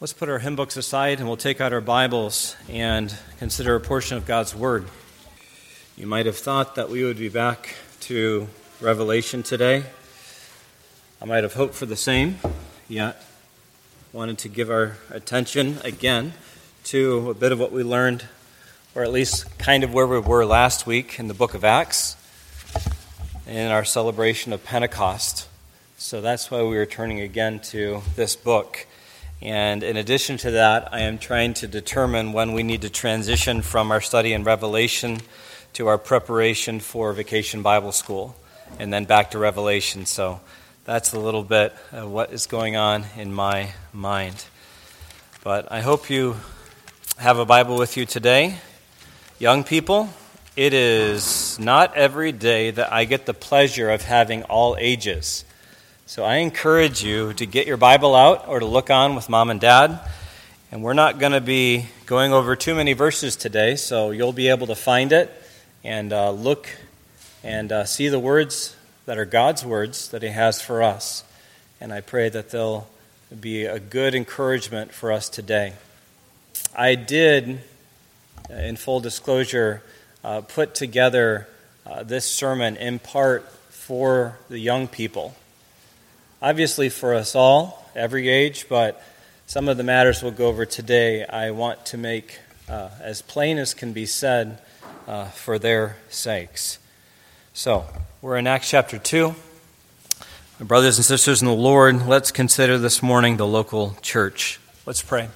Let's put our hymn books aside and we'll take out our Bibles and consider a portion of God's Word. You might have thought that we would be back to Revelation today. I might have hoped for the same, yet wanted to give our attention again to a bit of what we learned, or at least kind of where we were last week in the book of Acts in our celebration of Pentecost. So that's why we are turning again to this book. And in addition to that, I am trying to determine when we need to transition from our study in Revelation to our preparation for Vacation Bible School and then back to Revelation. So that's a little bit of what is going on in my mind. But I hope you have a Bible with you today. Young people, it is not every day that I get the pleasure of having all ages. So I encourage you to get your Bible out or to look on with mom and dad. And we're not going to be going over too many verses today, so you'll be able to find it and uh, look and uh, see the words that are God's words that He has for us. And I pray that they'll be a good encouragement for us today. I did, uh, in full disclosure, uh, put together uh, this sermon in part for the young people obviously for us all, every age, but some of the matters we'll go over today, I want to make uh, as plain as can be said uh, for their sakes. So, we're in Acts chapter 2. My brothers and sisters in the Lord, let's consider this morning the local church. Let's pray.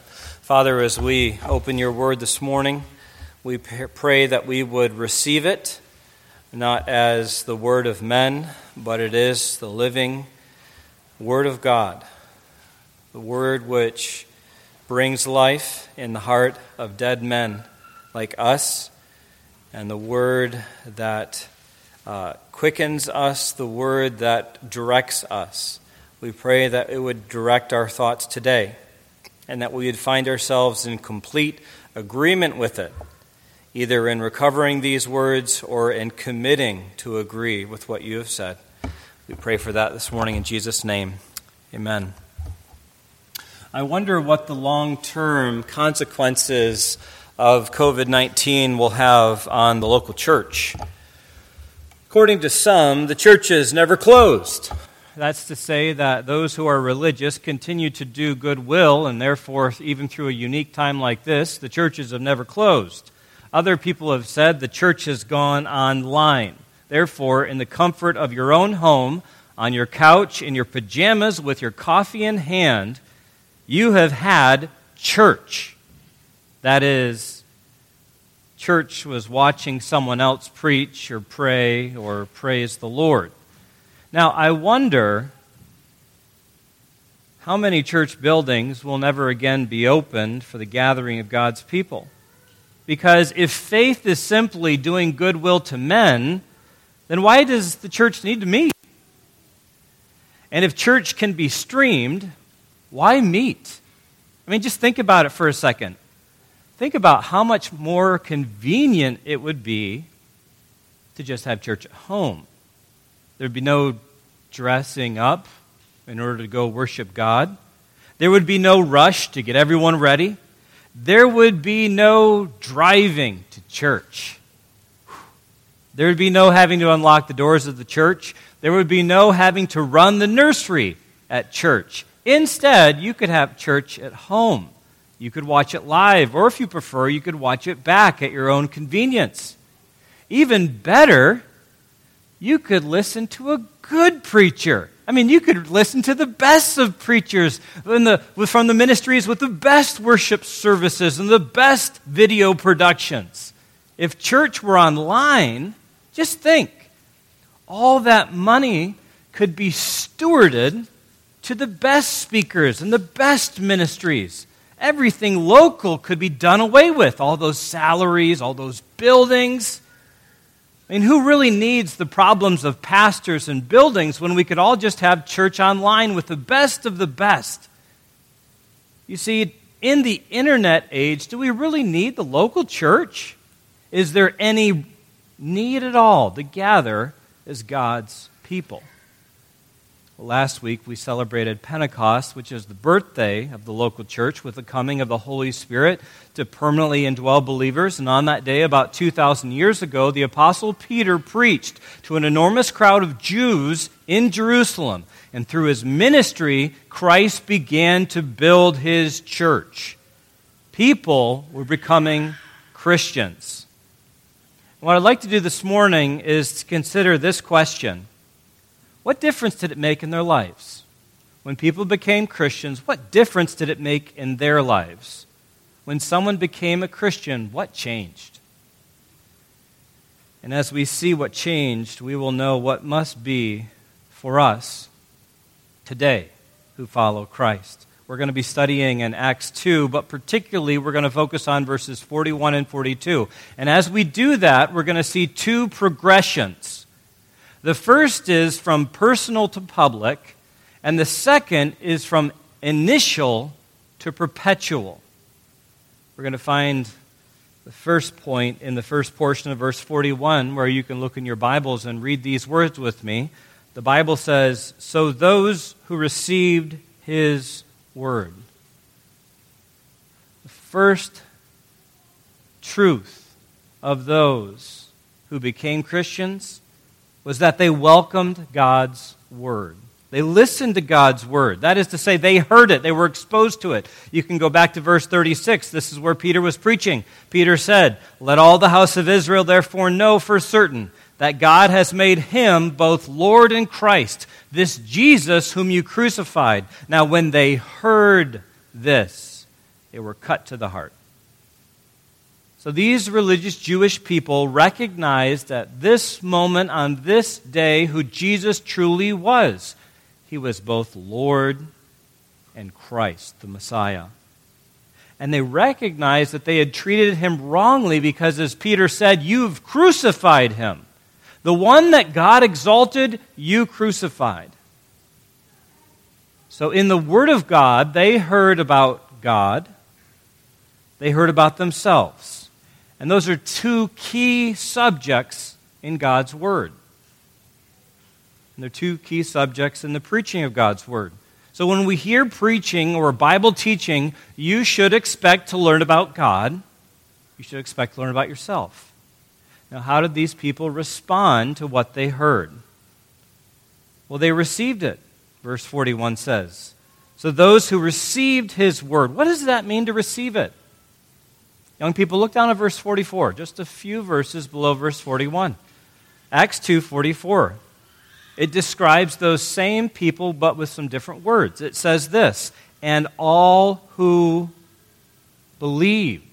Father, as we open your word this morning, we pray that we would receive it not as the word of men, but it is the living, Word of God, the Word which brings life in the heart of dead men like us, and the Word that uh, quickens us, the Word that directs us. We pray that it would direct our thoughts today, and that we would find ourselves in complete agreement with it, either in recovering these words or in committing to agree with what you have said. We pray for that this morning in Jesus' name. Amen. I wonder what the long term consequences of COVID 19 will have on the local church. According to some, the church is never closed. That's to say that those who are religious continue to do goodwill, and therefore, even through a unique time like this, the churches have never closed. Other people have said the church has gone online. Therefore, in the comfort of your own home, on your couch, in your pajamas, with your coffee in hand, you have had church. That is, church was watching someone else preach or pray or praise the Lord. Now, I wonder how many church buildings will never again be opened for the gathering of God's people. Because if faith is simply doing goodwill to men, then why does the church need to meet? And if church can be streamed, why meet? I mean, just think about it for a second. Think about how much more convenient it would be to just have church at home. There'd be no dressing up in order to go worship God. There would be no rush to get everyone ready. There would be no driving to church. There would be no having to unlock the doors of the church. There would be no having to run the nursery at church. Instead, you could have church at home. You could watch it live, or if you prefer, you could watch it back at your own convenience. Even better, you could listen to a good preacher. I mean, you could listen to the best of preachers the, from the ministries with the best worship services and the best video productions. If church were online, just think all that money could be stewarded to the best speakers and the best ministries. Everything local could be done away with. All those salaries, all those buildings. I mean, who really needs the problems of pastors and buildings when we could all just have church online with the best of the best? You see, in the internet age, do we really need the local church? Is there any need at all to gather as God's people? Last week we celebrated Pentecost, which is the birthday of the local church with the coming of the Holy Spirit to permanently indwell believers. And on that day, about 2,000 years ago, the Apostle Peter preached to an enormous crowd of Jews in Jerusalem. And through his ministry, Christ began to build his church. People were becoming Christians. What I'd like to do this morning is to consider this question What difference did it make in their lives? When people became Christians, what difference did it make in their lives? When someone became a Christian, what changed? And as we see what changed, we will know what must be for us today who follow Christ. We're going to be studying in Acts 2, but particularly we're going to focus on verses 41 and 42. And as we do that, we're going to see two progressions. The first is from personal to public, and the second is from initial to perpetual. We're going to find the first point in the first portion of verse 41, where you can look in your Bibles and read these words with me. The Bible says, So those who received his word. The first truth of those who became Christians was that they welcomed God's word. They listened to God's word. That is to say, they heard it. They were exposed to it. You can go back to verse 36. This is where Peter was preaching. Peter said, Let all the house of Israel therefore know for certain that God has made him both Lord and Christ, this Jesus whom you crucified. Now, when they heard this, they were cut to the heart. So these religious Jewish people recognized at this moment, on this day, who Jesus truly was. He was both Lord and Christ, the Messiah. And they recognized that they had treated him wrongly because, as Peter said, you've crucified him. The one that God exalted, you crucified. So, in the Word of God, they heard about God, they heard about themselves. And those are two key subjects in God's Word. And they're two key subjects in the preaching of God's Word. So, when we hear preaching or Bible teaching, you should expect to learn about God. You should expect to learn about yourself. Now, how did these people respond to what they heard? Well, they received it, verse 41 says. So, those who received his word, what does that mean to receive it? Young people, look down at verse 44, just a few verses below verse 41. Acts 2:44. It describes those same people but with some different words. It says this, and all who believed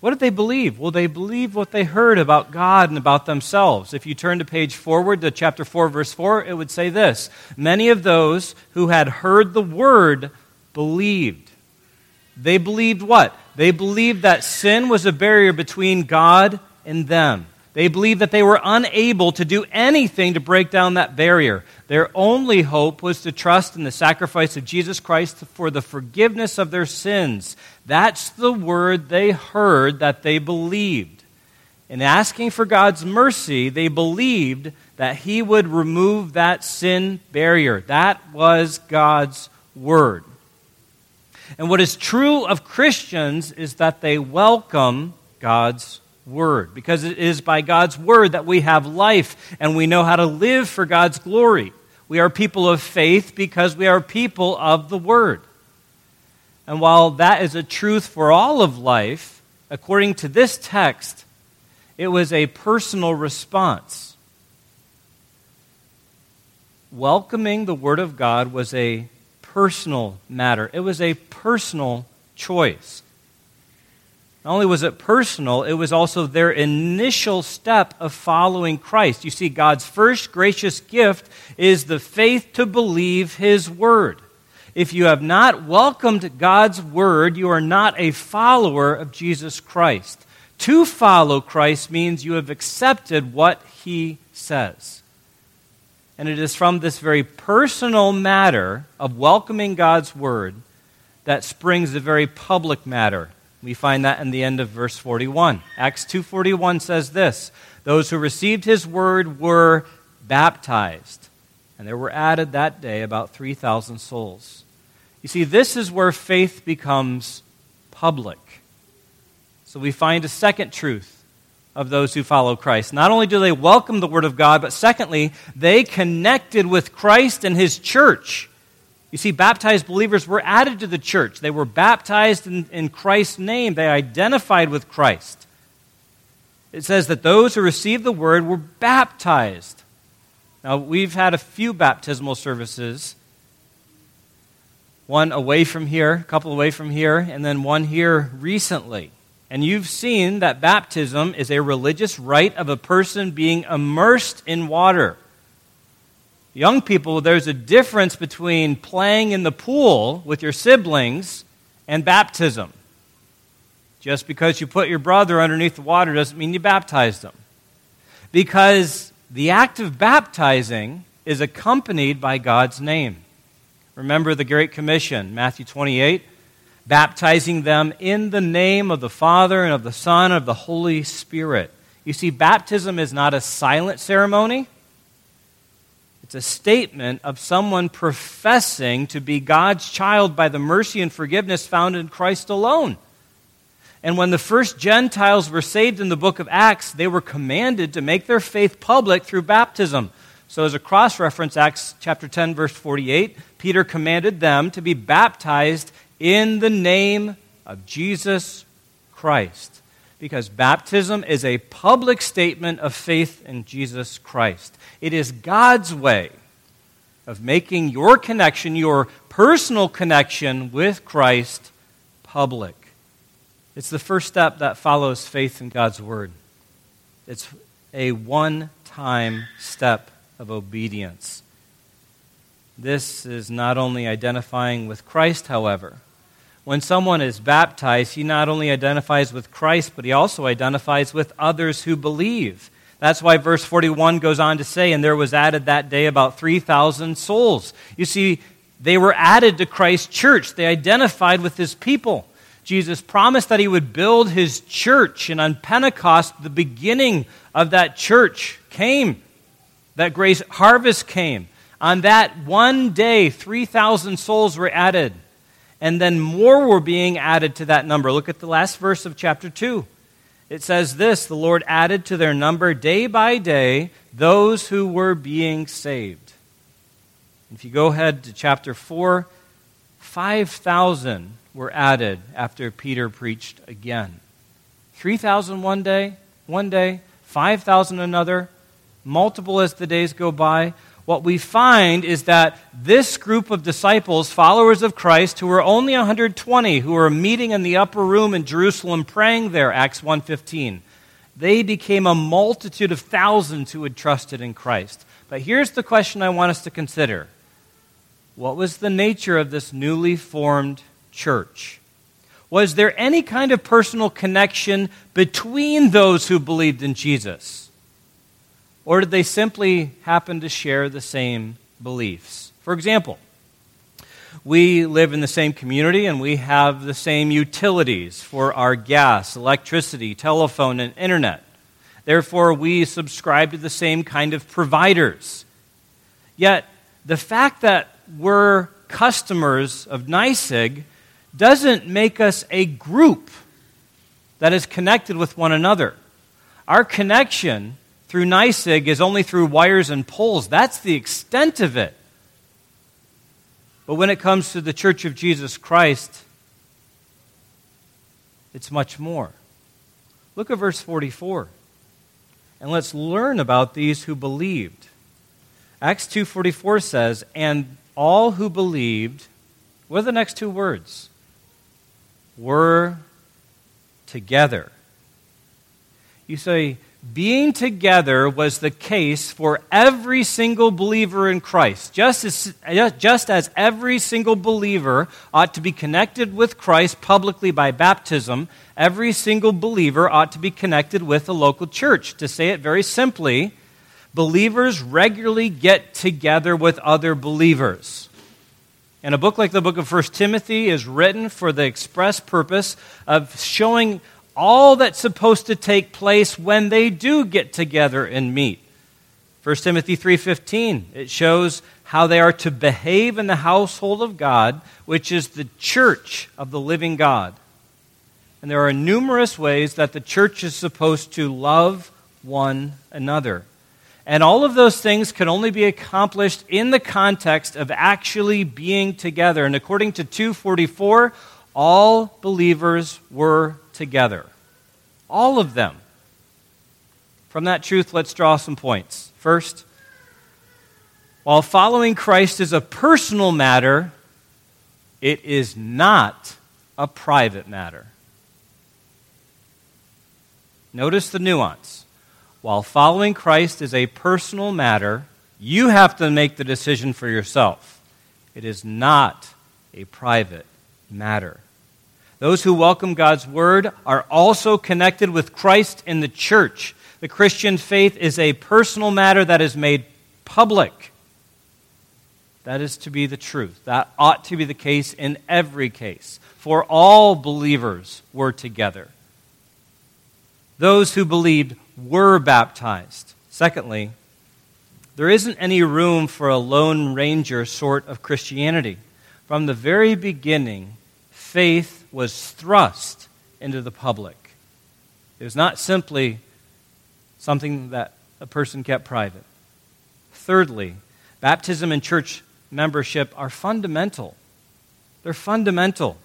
what did they believe? Well, they believed what they heard about God and about themselves. If you turn to page forward to chapter 4, verse 4, it would say this Many of those who had heard the word believed. They believed what? They believed that sin was a barrier between God and them. They believed that they were unable to do anything to break down that barrier. Their only hope was to trust in the sacrifice of Jesus Christ for the forgiveness of their sins. That's the word they heard that they believed. In asking for God's mercy, they believed that He would remove that sin barrier. That was God's word. And what is true of Christians is that they welcome God's Word, because it is by God's Word that we have life and we know how to live for God's glory. We are people of faith because we are people of the Word. And while that is a truth for all of life, according to this text, it was a personal response. Welcoming the Word of God was a personal matter, it was a personal choice. Not only was it personal, it was also their initial step of following Christ. You see, God's first gracious gift is the faith to believe His Word. If you have not welcomed God's Word, you are not a follower of Jesus Christ. To follow Christ means you have accepted what He says. And it is from this very personal matter of welcoming God's Word that springs the very public matter we find that in the end of verse 41. Acts 2:41 says this, those who received his word were baptized. And there were added that day about 3,000 souls. You see, this is where faith becomes public. So we find a second truth of those who follow Christ. Not only do they welcome the Word of God, but secondly, they connected with Christ and His church. You see, baptized believers were added to the church. They were baptized in, in Christ's name, they identified with Christ. It says that those who received the Word were baptized. Now, we've had a few baptismal services one away from here, a couple away from here, and then one here recently. And you've seen that baptism is a religious rite of a person being immersed in water. Young people, there's a difference between playing in the pool with your siblings and baptism. Just because you put your brother underneath the water doesn't mean you baptized them. Because the act of baptizing is accompanied by God's name. Remember the Great Commission, Matthew 28, baptizing them in the name of the Father and of the Son and of the Holy Spirit. You see, baptism is not a silent ceremony. It's a statement of someone professing to be God's child by the mercy and forgiveness found in Christ alone. And when the first Gentiles were saved in the book of Acts, they were commanded to make their faith public through baptism. So, as a cross reference, Acts chapter 10, verse 48, Peter commanded them to be baptized in the name of Jesus Christ. Because baptism is a public statement of faith in Jesus Christ. It is God's way of making your connection, your personal connection with Christ, public. It's the first step that follows faith in God's Word. It's a one time step of obedience. This is not only identifying with Christ, however. When someone is baptized, he not only identifies with Christ, but he also identifies with others who believe. That's why verse 41 goes on to say, And there was added that day about 3,000 souls. You see, they were added to Christ's church, they identified with his people. Jesus promised that he would build his church, and on Pentecost, the beginning of that church came that grace harvest came. On that one day, 3,000 souls were added. And then more were being added to that number. Look at the last verse of chapter 2. It says this The Lord added to their number day by day those who were being saved. If you go ahead to chapter 4, 5,000 were added after Peter preached again. 3,000 one day, one day, 5,000 another, multiple as the days go by, what we find is that this group of disciples, followers of Christ, who were only 120, who were meeting in the upper room in Jerusalem praying there, Acts 1.15, they became a multitude of thousands who had trusted in Christ. But here's the question I want us to consider. What was the nature of this newly formed church? Was there any kind of personal connection between those who believed in Jesus? Or did they simply happen to share the same beliefs? For example, we live in the same community and we have the same utilities for our gas, electricity, telephone, and internet. Therefore, we subscribe to the same kind of providers. Yet, the fact that we're customers of NYSEG doesn't make us a group that is connected with one another. Our connection through NYSEG is only through wires and poles. That's the extent of it. But when it comes to the Church of Jesus Christ, it's much more. Look at verse 44. And let's learn about these who believed. Acts 2:44 says, "And all who believed, what are the next two words? Were together." You say, being together was the case for every single believer in Christ. Just as, just as every single believer ought to be connected with Christ publicly by baptism, every single believer ought to be connected with a local church. To say it very simply, believers regularly get together with other believers. And a book like the book of 1 Timothy is written for the express purpose of showing all that's supposed to take place when they do get together and meet. 1 Timothy 3:15 it shows how they are to behave in the household of God, which is the church of the living God. And there are numerous ways that the church is supposed to love one another. And all of those things can only be accomplished in the context of actually being together. And according to 244, all believers were together. All of them. From that truth, let's draw some points. First, while following Christ is a personal matter, it is not a private matter. Notice the nuance. While following Christ is a personal matter, you have to make the decision for yourself. It is not a private matter. Those who welcome God's word are also connected with Christ in the church. The Christian faith is a personal matter that is made public. That is to be the truth. That ought to be the case in every case. For all believers were together. Those who believed were baptized. Secondly, there isn't any room for a Lone Ranger sort of Christianity. From the very beginning, faith was thrust into the public. It was not simply something that a person kept private. Thirdly, baptism and church membership are fundamental. They're fundamental.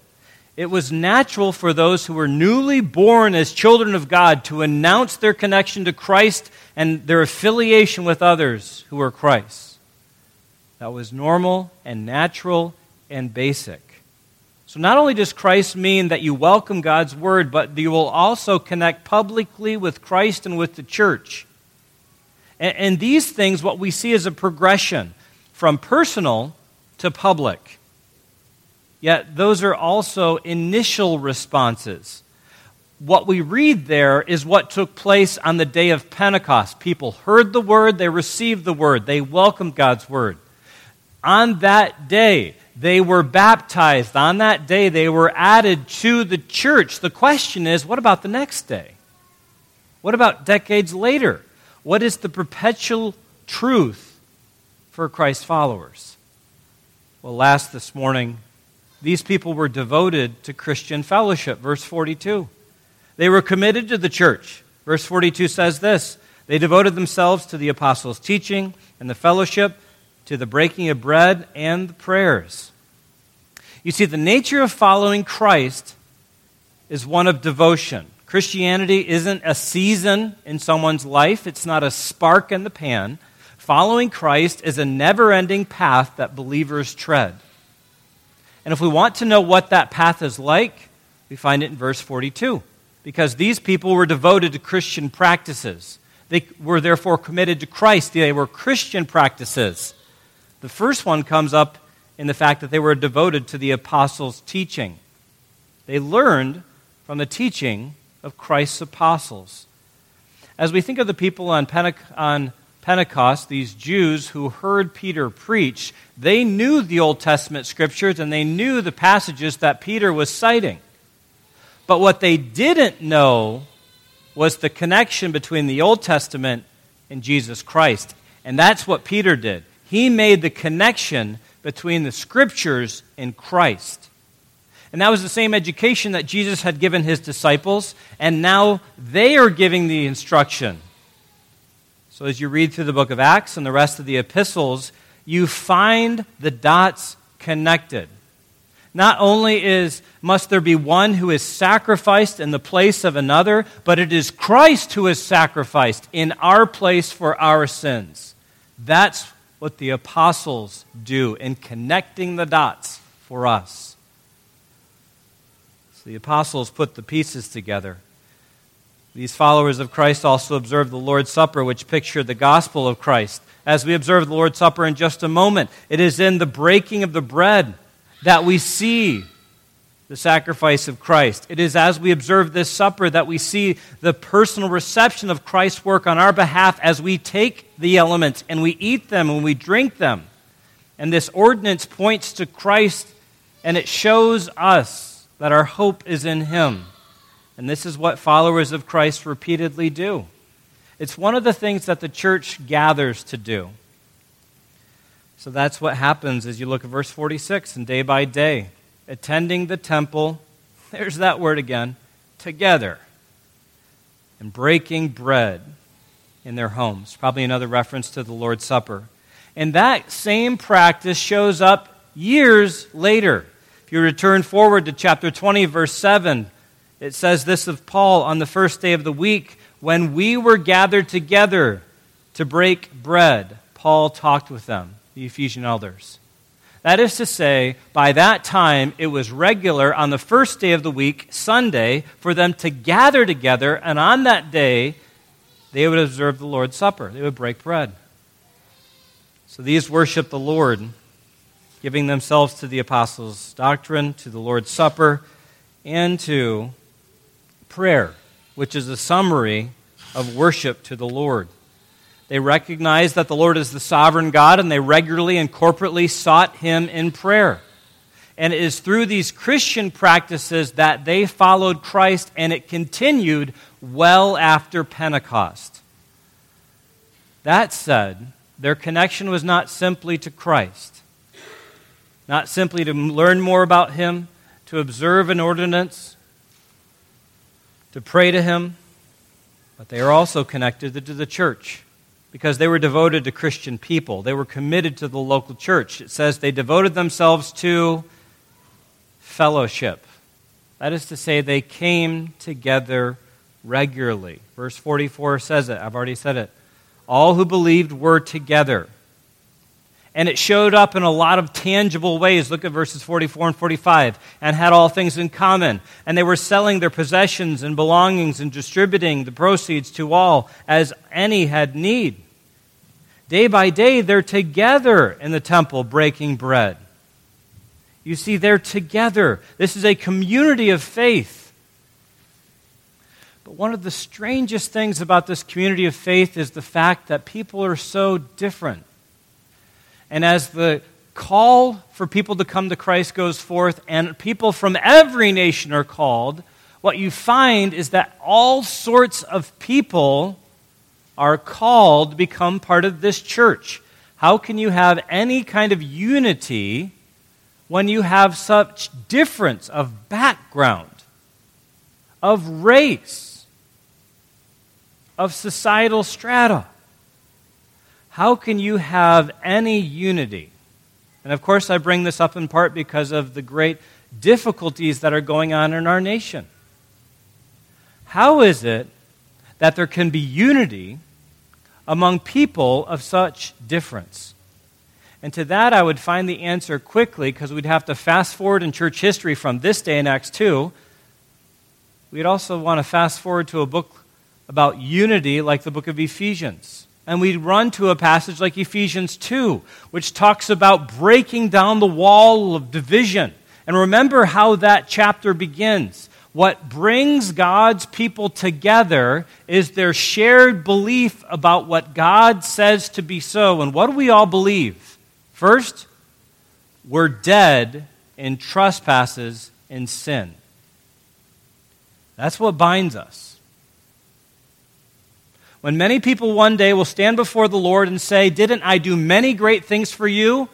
It was natural for those who were newly born as children of God to announce their connection to Christ and their affiliation with others who were Christ. That was normal and natural and basic. So, not only does Christ mean that you welcome God's word, but you will also connect publicly with Christ and with the church. And, and these things, what we see is a progression from personal to public. Yet those are also initial responses. What we read there is what took place on the day of Pentecost. People heard the word, they received the word, they welcomed God's word. On that day, they were baptized. On that day, they were added to the church. The question is what about the next day? What about decades later? What is the perpetual truth for Christ's followers? Well, last this morning, these people were devoted to Christian fellowship. Verse 42. They were committed to the church. Verse 42 says this They devoted themselves to the apostles' teaching and the fellowship, to the breaking of bread and the prayers. You see, the nature of following Christ is one of devotion. Christianity isn't a season in someone's life, it's not a spark in the pan. Following Christ is a never ending path that believers tread. And if we want to know what that path is like, we find it in verse 42. Because these people were devoted to Christian practices. They were therefore committed to Christ. They were Christian practices. The first one comes up in the fact that they were devoted to the apostles' teaching. They learned from the teaching of Christ's apostles. As we think of the people on, on Pentecost, these Jews who heard Peter preach, they knew the Old Testament scriptures and they knew the passages that Peter was citing. But what they didn't know was the connection between the Old Testament and Jesus Christ. And that's what Peter did. He made the connection between the scriptures and Christ. And that was the same education that Jesus had given his disciples, and now they are giving the instruction so, as you read through the book of Acts and the rest of the epistles, you find the dots connected. Not only is must there be one who is sacrificed in the place of another, but it is Christ who is sacrificed in our place for our sins. That's what the apostles do in connecting the dots for us. So the apostles put the pieces together. These followers of Christ also observed the Lord's Supper, which pictured the gospel of Christ. As we observe the Lord's Supper in just a moment, it is in the breaking of the bread that we see the sacrifice of Christ. It is as we observe this supper that we see the personal reception of Christ's work on our behalf as we take the elements and we eat them and we drink them. And this ordinance points to Christ and it shows us that our hope is in Him. And this is what followers of Christ repeatedly do. It's one of the things that the church gathers to do. So that's what happens as you look at verse 46 and day by day, attending the temple, there's that word again, together, and breaking bread in their homes. Probably another reference to the Lord's Supper. And that same practice shows up years later. If you return forward to chapter 20, verse 7, it says this of Paul on the first day of the week when we were gathered together to break bread, Paul talked with them, the Ephesian elders. That is to say, by that time, it was regular on the first day of the week, Sunday, for them to gather together, and on that day, they would observe the Lord's Supper. They would break bread. So these worship the Lord, giving themselves to the apostles' doctrine, to the Lord's Supper, and to prayer, which is a summary of worship to the Lord. They recognized that the Lord is the sovereign God, and they regularly and corporately sought Him in prayer. And it is through these Christian practices that they followed Christ, and it continued well after Pentecost. That said, their connection was not simply to Christ, not simply to learn more about Him, to observe an ordinance, to pray to Him, but they are also connected to the church because they were devoted to Christian people. They were committed to the local church. It says they devoted themselves to fellowship. That is to say, they came together regularly. Verse 44 says it. I've already said it. All who believed were together. And it showed up in a lot of tangible ways. Look at verses 44 and 45. And had all things in common. And they were selling their possessions and belongings and distributing the proceeds to all as any had need. Day by day, they're together in the temple breaking bread. You see, they're together. This is a community of faith. But one of the strangest things about this community of faith is the fact that people are so different. And as the call for people to come to Christ goes forth, and people from every nation are called, what you find is that all sorts of people are called to become part of this church. How can you have any kind of unity when you have such difference of background, of race? of societal strata. How can you have any unity? And of course, I bring this up in part because of the great difficulties that are going on in our nation. How is it that there can be unity among people of such difference? And to that, I would find the answer quickly because we'd have to fast forward in church history from this day in Acts 2. We'd also want to fast forward to a book about unity like the book of Ephesians. And we'd run to a passage like Ephesians 2, which talks about breaking down the wall of division. And remember how that chapter begins. What brings God's people together is their shared belief about what God says to be so. And what do we all believe? First, we're dead in trespasses and sin. That's what binds us when many people one day will stand before the Lord and say, Didn't I do many great things for you?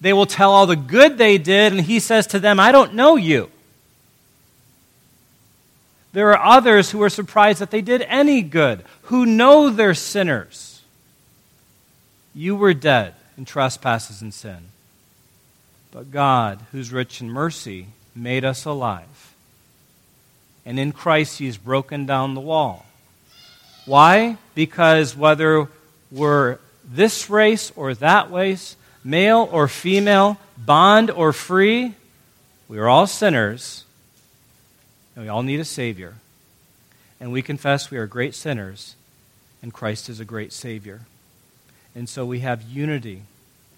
They will tell all the good they did, and he says to them, I don't know you. There are others who are surprised that they did any good, who know they're sinners. You were dead in trespasses and sin. But God, who's rich in mercy, made us alive. And in Christ, He's broken down the wall why? Because whether we're this race or that race, male or female, bond or free, we are all sinners, and we all need a Savior. And we confess we are great sinners, and Christ is a great Savior. And so we have unity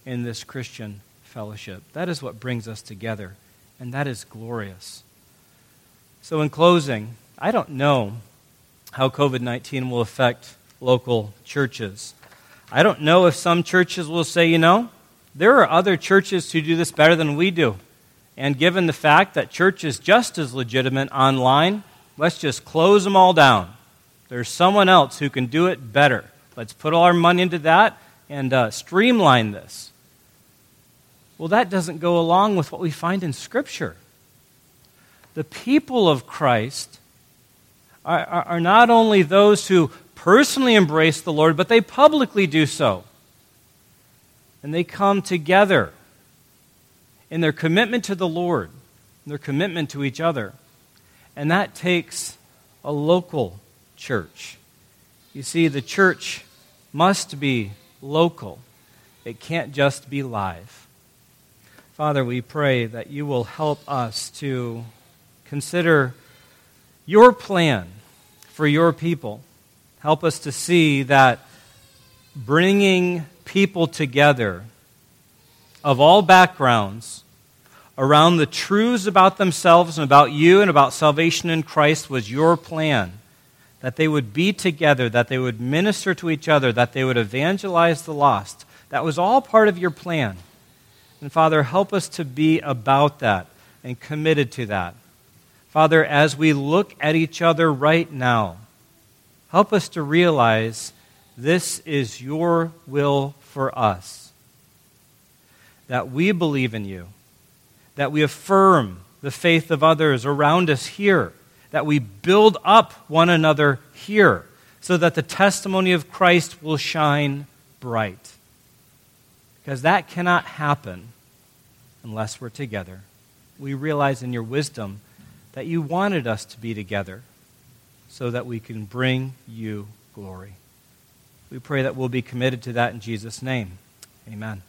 in this Christian fellowship. That is what brings us together, and that is glorious. So, in closing, I don't know how COVID 19 will affect local churches. I don't know if some churches will say, you know, there are other churches who do this better than we do. And given the fact that church is just as legitimate online, let's just close them all down. There's someone else who can do it better. Let's put all our money into that and uh, streamline this. Well, that doesn't go along with what we find in Scripture. The people of Christ are, are, are not only those who personally embrace the Lord, but they publicly do so. And they come together in their commitment to the Lord, their commitment to each other. And that takes a local church. You see, the church must be local, it can't just be live. Father, we pray that you will help us to consider your plan for your people. Help us to see that bringing people together of all backgrounds around the truths about themselves and about you and about salvation in Christ was your plan. That they would be together, that they would minister to each other, that they would evangelize the lost. That was all part of your plan. And Father, help us to be about that and committed to that. Father, as we look at each other right now, help us to realize this is your will for us. That we believe in you, that we affirm the faith of others around us here, that we build up one another here, so that the testimony of Christ will shine bright. Because that cannot happen unless we're together. We realize in your wisdom that you wanted us to be together so that we can bring you glory. We pray that we'll be committed to that in Jesus' name. Amen.